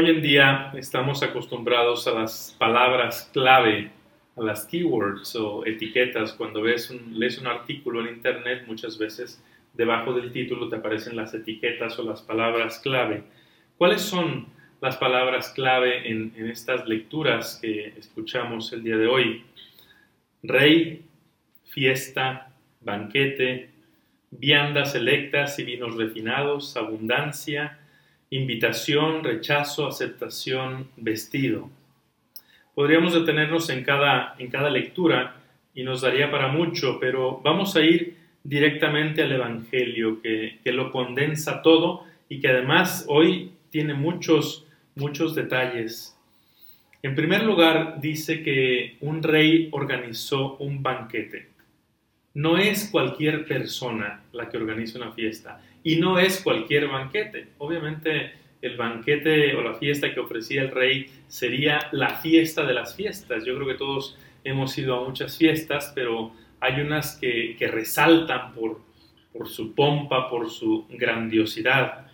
Hoy en día estamos acostumbrados a las palabras clave, a las keywords o etiquetas. Cuando ves un, lees un artículo en Internet, muchas veces debajo del título te aparecen las etiquetas o las palabras clave. ¿Cuáles son las palabras clave en, en estas lecturas que escuchamos el día de hoy? Rey, fiesta, banquete, viandas selectas y vinos refinados, abundancia, invitación, rechazo, aceptación, vestido. Podríamos detenernos en cada, en cada lectura y nos daría para mucho, pero vamos a ir directamente al Evangelio que, que lo condensa todo y que además hoy tiene muchos, muchos detalles. En primer lugar, dice que un rey organizó un banquete. No es cualquier persona la que organiza una fiesta y no es cualquier banquete. Obviamente el banquete o la fiesta que ofrecía el rey sería la fiesta de las fiestas. Yo creo que todos hemos ido a muchas fiestas, pero hay unas que, resaltan por, su pompa, por su grandiosidad.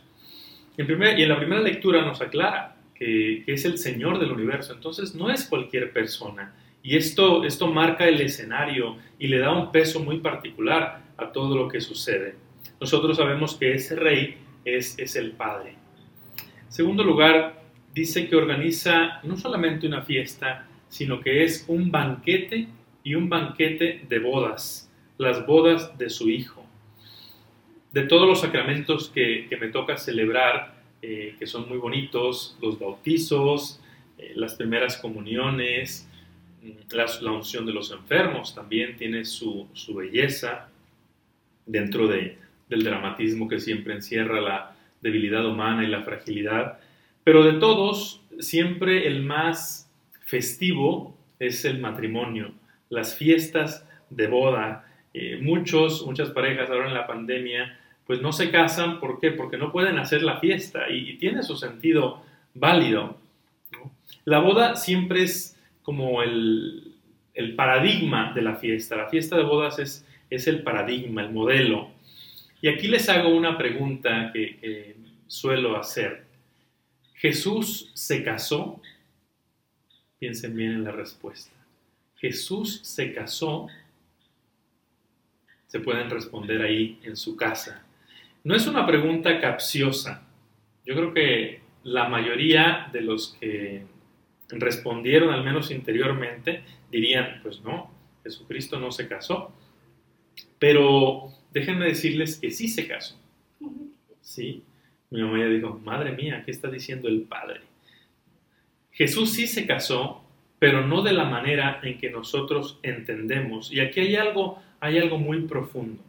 En y en la primera lectura nos aclara que, es el Señor del universo, entonces no es cualquier persona. Y esto, esto marca el escenario y le da un peso muy particular a todo lo que sucede nosotros sabemos que ese rey es, es el Padre. segundo lugar, dice que organiza no solamente una fiesta, sino que es un banquete y un banquete de bodas, las bodas de su Hijo. De todos los sacramentos que, que me toca celebrar, eh, que son muy bonitos, los bautizos, eh, las primeras comuniones, la, la, unción de los enfermos también tiene su, su belleza dentro de, del dramatismo que siempre encierra la debilidad humana y la fragilidad, pero de todos, siempre el más festivo es el matrimonio, las fiestas de boda. Eh, muchos, muchas parejas ahora en la pandemia, pues no se casan, ¿por qué? Porque no pueden hacer la fiesta y, tiene su sentido válido. La boda siempre es como el, el, paradigma de la fiesta. La fiesta de bodas es, es el paradigma, el modelo. Y aquí les hago una pregunta que, suelo hacer. ¿Jesús se casó? Piensen bien en la respuesta. ¿Jesús se casó? Se pueden responder ahí en su casa. No es una pregunta capciosa. Yo creo que la mayoría de los que respondieron, al menos interiormente, dirían, pues no, Jesucristo no se casó. Pero déjenme decirles que sí se casó. Sí, mi mamá ya dijo, madre mía, ¿qué está diciendo el Padre? Jesús sí se casó, pero no de la manera en que nosotros entendemos. Y aquí hay algo, hay algo muy profundo.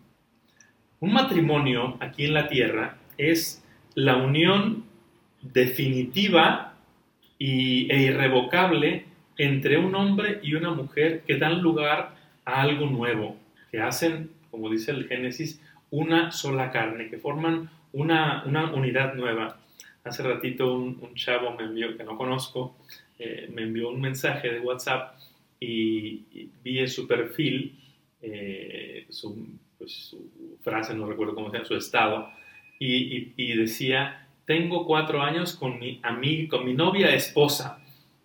Un matrimonio aquí en la tierra es la unión definitiva y, e irrevocable entre un hombre y una mujer que dan lugar a algo nuevo, que hacen como dice el Génesis, una sola carne, que forman una, una unidad nueva. Hace ratito un, chavo me envió, que no conozco, eh, me envió un mensaje de WhatsApp y, vi su perfil, eh, su, pues, su, frase, no recuerdo cómo se llama, su estado, y, y, decía, tengo cuatro años con mi, amiga, con mi novia esposa.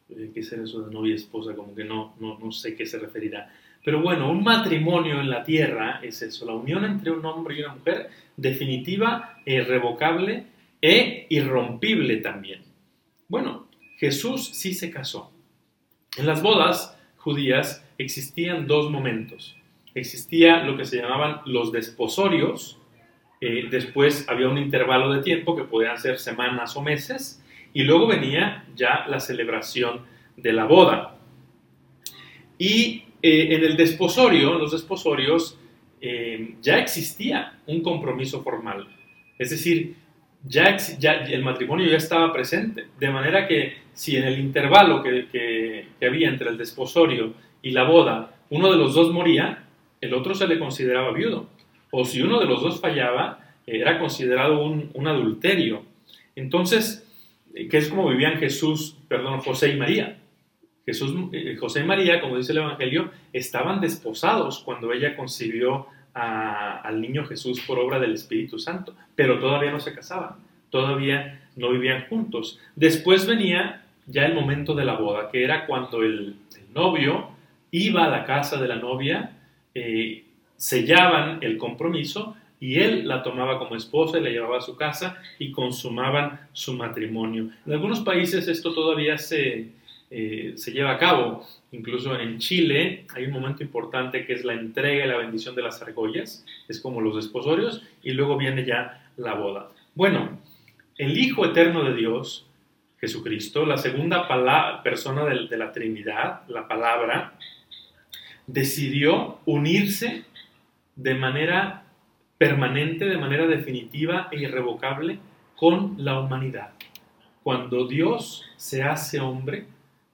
¿Qué es eso de novia esposa? Como que no, no, no sé qué se referirá. Pero bueno, un matrimonio en la tierra es eso, la unión entre un hombre y una mujer definitiva, irrevocable e irrompible también. Bueno, Jesús sí se casó. En las bodas judías existían dos momentos. Existía lo que se llamaban los desposorios, eh, después había un intervalo de tiempo que podían ser semanas o meses, y luego venía ya la celebración de la boda. Y eh, en el desposorio, en los desposorios, eh, ya existía un compromiso formal. Es decir, ya, el matrimonio ya estaba presente. De manera que si en el intervalo que, había entre el desposorio y la boda, uno de los dos moría, el otro se le consideraba viudo. O si uno de los dos fallaba, era considerado un, adulterio. Entonces, que es como vivían Jesús, perdón, José y María. Jesús, eh, José y María, como dice el Evangelio, estaban desposados cuando ella concibió al niño Jesús por obra del Espíritu Santo, pero todavía no se casaban, todavía no vivían juntos. Después venía ya el momento de la boda, que era cuando el, novio iba a la casa de la novia, eh, sellaban el compromiso y él la tomaba como esposa y la llevaba a su casa y consumaban su matrimonio. En algunos países esto todavía se, eh, se lleva a cabo. Incluso en Chile hay un momento importante que es la entrega y la bendición de las argollas, es como los desposorios, y luego viene ya la boda. Bueno, el Hijo Eterno de Dios, Jesucristo, la segunda persona de, de la Trinidad, la palabra, decidió unirse de manera permanente, de manera definitiva e irrevocable con la humanidad. Cuando Dios se hace hombre,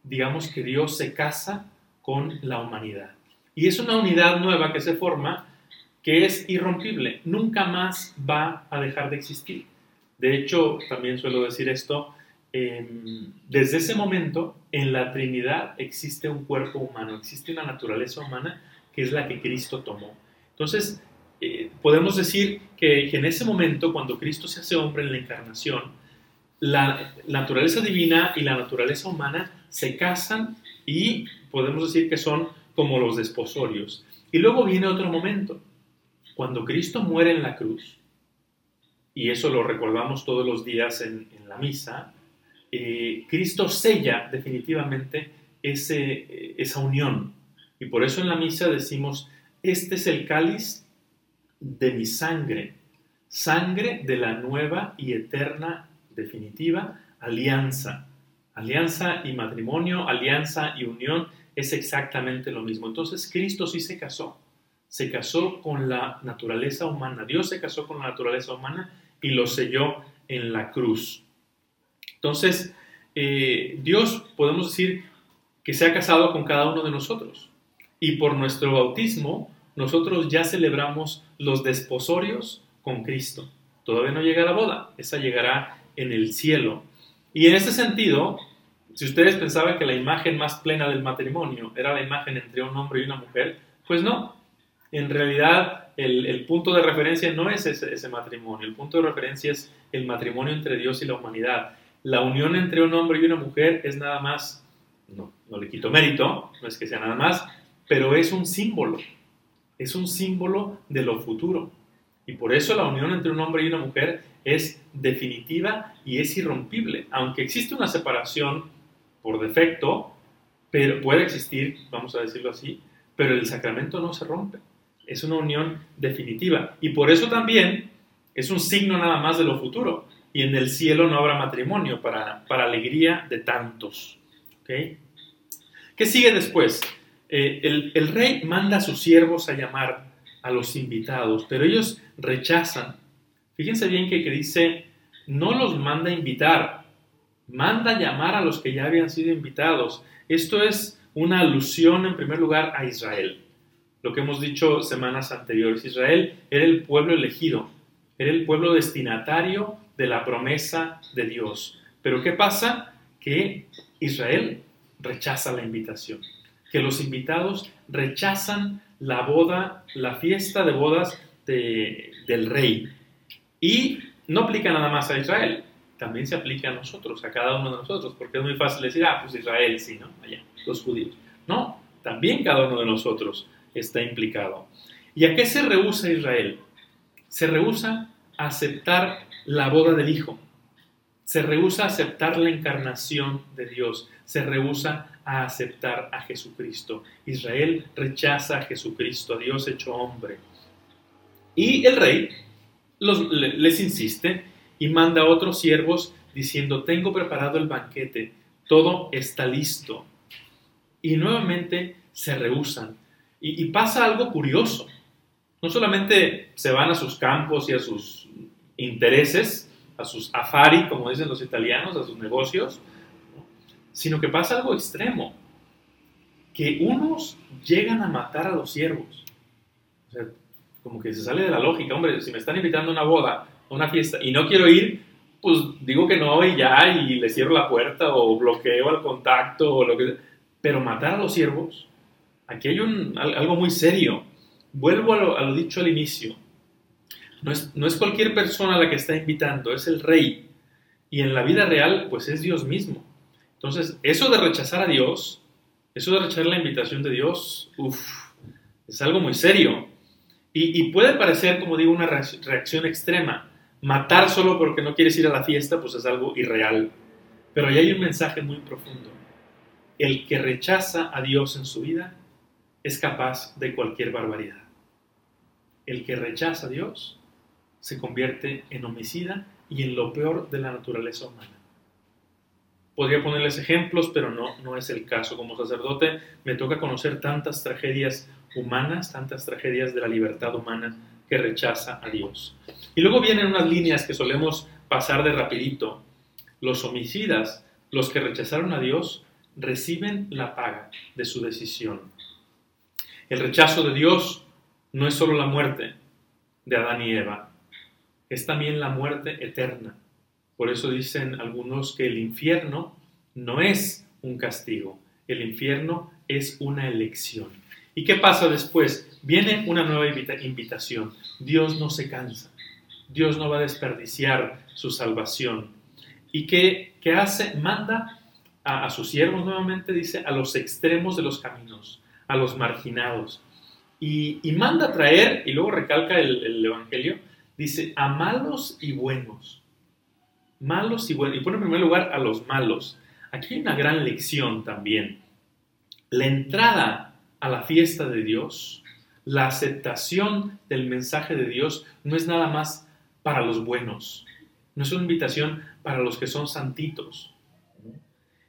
digamos que Dios se casa con la humanidad. Y es una unidad nueva que se forma que es irrompible, nunca más va a dejar de existir. De hecho, también suelo decir esto, em, desde ese momento en la Trinidad existe un cuerpo humano, existe una naturaleza humana que es la que Cristo tomó. Entonces, eh, podemos decir que, en ese momento, cuando Cristo se hace hombre en la encarnación, la naturaleza divina y la naturaleza humana se casan y podemos decir que son como los desposorios. Y luego viene otro momento, cuando Cristo muere en la cruz, y eso lo recordamos todos los días en, la misa, eh, Cristo sella definitivamente ese, esa unión. Y por eso en la misa decimos, este es el cáliz de mi sangre, sangre de la nueva y eterna, definitiva alianza. Alianza y matrimonio, alianza y unión es exactamente lo mismo. Entonces Cristo sí se casó, se casó con la naturaleza humana, Dios se casó con la naturaleza humana y lo selló en la cruz. Entonces, eh, Dios podemos decir que se ha casado con cada uno de nosotros y por nuestro bautismo nosotros ya celebramos los desposorios con Cristo. Todavía no llega la boda, esa llegará en el cielo. Y en ese sentido, si ustedes pensaban que la imagen más plena del matrimonio era la imagen entre un hombre y una mujer, pues no. En realidad, el, punto de referencia no es ese, ese, matrimonio, el punto de referencia es el matrimonio entre Dios y la humanidad. La unión entre un hombre y una mujer es nada más, no, no le quito mérito, no es que sea nada más, pero es un símbolo es un símbolo de lo futuro. Y por eso la unión entre un hombre y una mujer es definitiva y es irrompible. Aunque existe una separación por defecto, pero puede existir, vamos a decirlo así, pero el sacramento no se rompe. Es una unión definitiva. Y por eso también es un signo nada más de lo futuro. Y en el cielo no habrá matrimonio para, para alegría de tantos. ¿Qué sigue después? Eh, el, rey manda a sus siervos a llamar a los invitados, pero ellos rechazan. Fíjense bien que, que dice, no los manda a invitar, manda llamar a los que ya habían sido invitados. Esto es una alusión en primer lugar a Israel. Lo que hemos dicho semanas anteriores, Israel era el pueblo elegido, era el pueblo destinatario de la promesa de Dios. Pero ¿qué pasa? Que Israel rechaza la invitación que los invitados rechazan la boda, la fiesta de bodas del rey. Y no aplica nada más a Israel, también se aplica a nosotros, a cada uno de nosotros, porque es muy fácil decir, ah, pues Israel sí, ¿no? Allá, los judíos. No, también cada uno de nosotros está implicado. ¿Y a qué se rehúsa Israel? Se rehúsa a aceptar la boda del Hijo, se rehúsa a aceptar la encarnación de Dios, se rehúsa a aceptar a Jesucristo. Israel rechaza a Jesucristo, Dios hecho hombre. Y el rey les insiste y manda a otros siervos diciendo, tengo preparado el banquete, todo está listo. Y nuevamente se rehusan. Y, y pasa algo curioso. No solamente se van a sus campos y a sus intereses, a sus afari, como dicen los italianos, a sus negocios, sino que pasa algo extremo, que unos llegan a matar a los siervos. Sea, como que se sale de la lógica, hombre, si me están invitando a una boda, a una fiesta, y no quiero ir, pues digo que no y ya, y le cierro la puerta o bloqueo al contacto o lo que Pero matar a los siervos, aquí hay un, algo muy serio. Vuelvo a lo dicho al inicio. No es, no es cualquier persona la que está invitando, es el rey y en la vida real, pues es Dios mismo. Entonces, eso de rechazar a Dios, eso de rechazar la invitación de Dios, uff, es algo muy serio. Y, puede parecer, como digo, una reacción extrema. Matar solo porque no quieres ir a la fiesta, pues es algo irreal. Pero ahí hay un mensaje muy profundo. El que rechaza a Dios en su vida es capaz de cualquier barbaridad. El que rechaza a Dios se convierte en homicida y en lo peor de la naturaleza humana. Podría ponerles ejemplos, pero no, no es el caso. Como sacerdote me toca conocer tantas tragedias humanas, tantas tragedias de la libertad humana que rechaza a Dios. Y luego vienen unas líneas que solemos pasar de rapidito. Los homicidas, los que rechazaron a Dios, reciben la paga de su decisión. El rechazo de Dios no es solo la muerte de Adán y Eva, es también la muerte eterna. Por eso dicen algunos que el infierno no es un castigo, el infierno es una elección. ¿Y qué pasa después? Viene una nueva invitación. Dios no se cansa. Dios no va a desperdiciar su salvación. ¿Y qué, hace? Manda a, sus siervos nuevamente, dice, a los extremos de los caminos, a los marginados. Y, manda traer, y luego recalca el, el Evangelio, dice, a malos y buenos. Malos y buenos. Y pone en primer lugar a los malos. Aquí hay una gran lección también. La entrada a la fiesta de Dios, la aceptación del mensaje de Dios no es nada más para los buenos. No es una invitación para los que son santitos.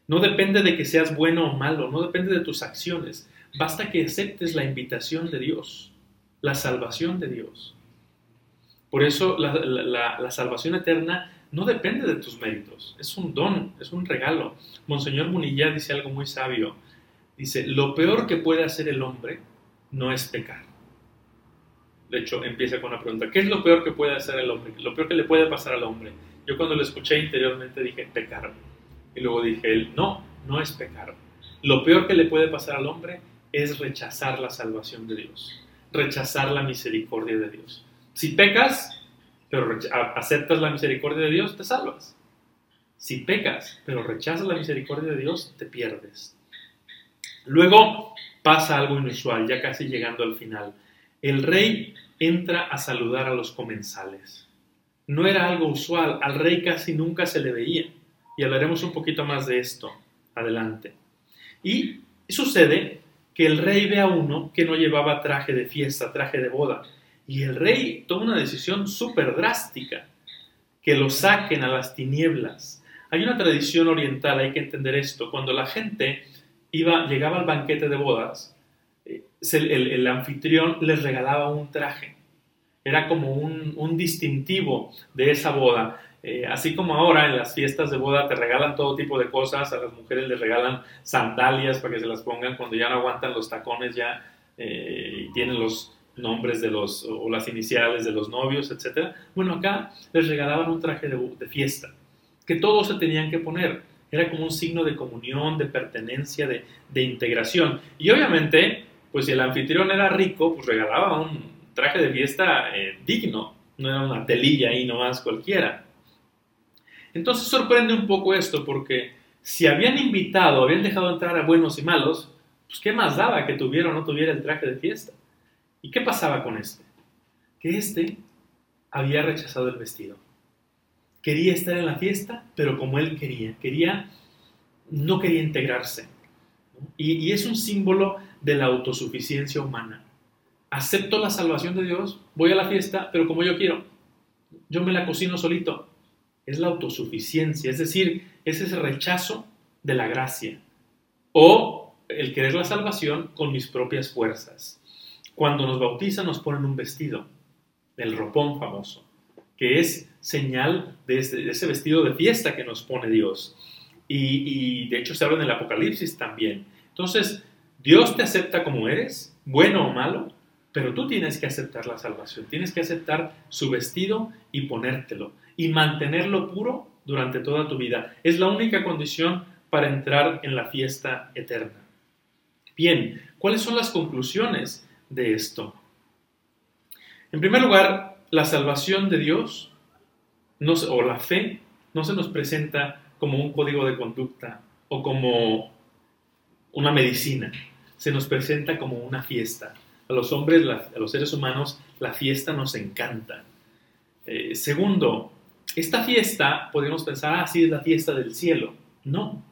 No depende de que seas bueno o malo, no depende de tus acciones. Basta que aceptes la invitación de Dios, la salvación de Dios. Por eso la, salvación eterna no depende de tus méritos, es un don, es un regalo. Monseñor Munilla dice algo muy sabio. Dice, lo peor que puede hacer el hombre no es pecar. De hecho, empieza con una pregunta, ¿qué es lo peor que puede hacer el hombre? Lo peor que le puede pasar al hombre. Yo cuando lo escuché interiormente dije, pecar. Y luego dije, él, no, no es pecar. Lo peor que le puede pasar al hombre es rechazar la salvación de Dios, rechazar la misericordia de Dios. Si pecas, pero aceptas la misericordia de Dios, te salvas. Si pecas, pero rechazas la misericordia de Dios, te pierdes. Luego pasa algo inusual, ya casi llegando al final. El rey entra a saludar a los comensales. No era algo usual, al rey casi nunca se le veía. Y hablaremos un poquito más de esto adelante. Y sucede que el rey ve a uno que no llevaba traje de fiesta, traje de boda, y el rey toma una decisión súper drástica, que lo saquen a las tinieblas. Hay una tradición oriental, hay que entender esto. Cuando la gente iba, llegaba al banquete de bodas, eh, el, anfitrión les regalaba un traje. Era como un, distintivo de esa boda. Eh, así como ahora en las fiestas de boda te regalan todo tipo de cosas, a las mujeres les regalan sandalias para que se las pongan cuando ya no aguantan los tacones ya eh, tienen los, nombres de los, o las iniciales de los novios, etc. Bueno, acá les regalaban un traje de, fiesta, que todos se tenían que poner. Era como un signo de comunión, de pertenencia, de, integración. Y obviamente, pues si el anfitrión era rico, pues regalaba un traje de fiesta eh, digno, no era una telilla ahí nomás cualquiera. Entonces sorprende un poco esto, porque si habían invitado, habían dejado entrar a buenos y malos, pues qué más daba que tuviera o no tuviera el traje de fiesta. ¿Y qué pasaba con este? Que este había rechazado el vestido. Quería estar en la fiesta, pero como él quería, quería, no quería integrarse. Y, es un símbolo de la autosuficiencia humana. Acepto la salvación de Dios, voy a la fiesta, pero como yo quiero. Yo me la cocino solito. Es la autosuficiencia, es decir, es ese rechazo de la gracia. O el querer la salvación con mis propias fuerzas. Cuando nos bautizan nos ponen un vestido, el ropón famoso, que es señal de, ese vestido de fiesta que nos pone Dios. Y, de hecho se habla en el Apocalipsis también. Entonces, Dios te acepta como eres, bueno o malo, pero tú tienes que aceptar la salvación, tienes que aceptar su vestido y ponértelo y mantenerlo puro durante toda tu vida. Es la única condición para entrar en la fiesta eterna. Bien, ¿cuáles son las conclusiones de esto? En primer lugar, la salvación de Dios o la fe no se nos presenta como un código de conducta o como una medicina, se nos presenta como una fiesta. A los hombres, a los seres humanos, la fiesta nos encanta. Eh, segundo, esta fiesta, podemos pensar, ah, sí, es la fiesta del cielo. No,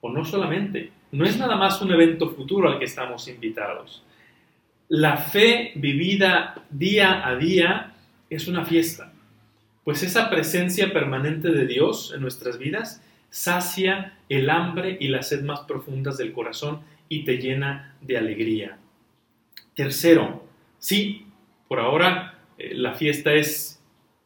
o no solamente. No es nada más un evento futuro al que estamos invitados. La fe vivida día a día es una fiesta, pues esa presencia permanente de Dios en nuestras vidas sacia el hambre y la sed más profundas del corazón y te llena de alegría. Tercero, sí, por ahora eh, la fiesta es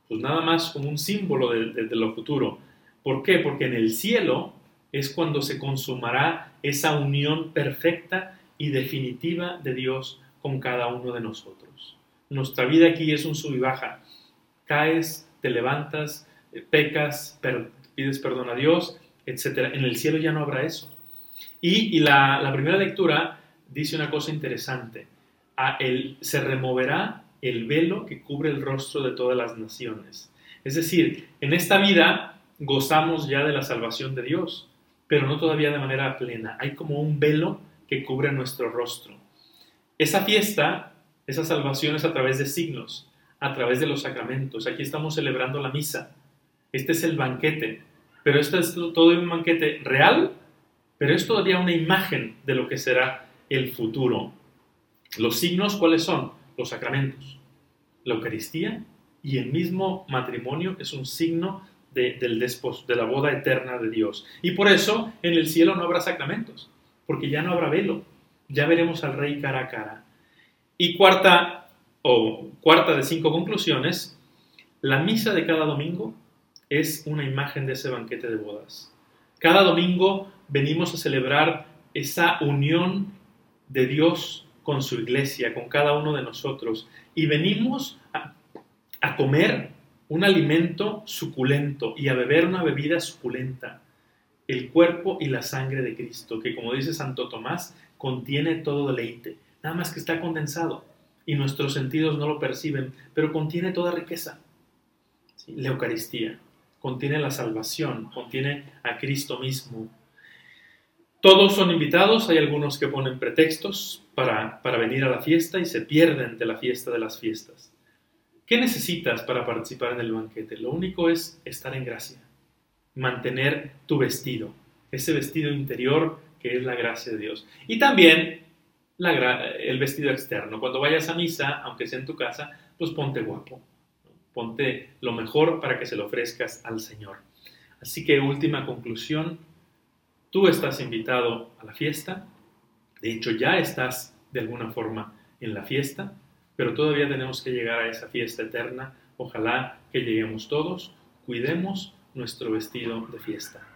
pues nada más como un símbolo de, de lo futuro. ¿Por qué? Porque en el cielo es cuando se consumará esa unión perfecta y definitiva de Dios con cada uno de nosotros. Nuestra vida aquí es un sub y baja. Caes, te levantas, eh, pecas, pides perdón a Dios, etc. En el cielo ya no habrá eso. Y, la, primera lectura dice una cosa interesante. A él, se removerá el velo que cubre el rostro de todas las naciones. Es decir, en esta vida gozamos ya de la salvación de Dios, pero no todavía de manera plena. Hay como un velo que cubre nuestro rostro. Esa fiesta, esa salvación es a través de signos, a través de los sacramentos. Aquí estamos celebrando la misa. Este es el banquete, pero esto es todo un banquete real, pero es todavía una imagen de lo que será el futuro. Los signos, ¿cuáles son? Los sacramentos, la Eucaristía y el mismo matrimonio es un signo de, la boda eterna de Dios. Y por eso en el cielo no habrá sacramentos, porque ya no habrá velo, ya veremos al rey cara a cara. Y cuarta, o cuarta de cinco conclusiones, la misa de cada domingo es una imagen de ese banquete de bodas. Cada domingo venimos a celebrar esa unión de Dios con su iglesia, con cada uno de nosotros, y venimos a, a comer un alimento suculento y a beber una bebida suculenta, el cuerpo y la sangre de Cristo, que como dice Santo Tomás, contiene todo deleite, nada más que está condensado y nuestros sentidos no lo perciben, pero contiene toda riqueza. La Eucaristía contiene la salvación, contiene a Cristo mismo. Todos son invitados, hay algunos que ponen pretextos para, para venir a la fiesta y se pierden de la fiesta de las fiestas. ¿Qué necesitas para participar en el banquete? Lo único es estar en gracia, mantener tu vestido, ese vestido interior que es la gracia de Dios. Y también el vestido externo. Cuando vayas a misa, aunque sea en tu casa, pues ponte guapo, ponte lo mejor para que se lo ofrezcas al Señor. Así que última conclusión, tú estás invitado a la fiesta, de hecho ya estás de alguna forma en la fiesta, pero todavía tenemos que llegar a esa fiesta eterna. Ojalá que lleguemos todos, cuidemos nuestro vestido de fiesta.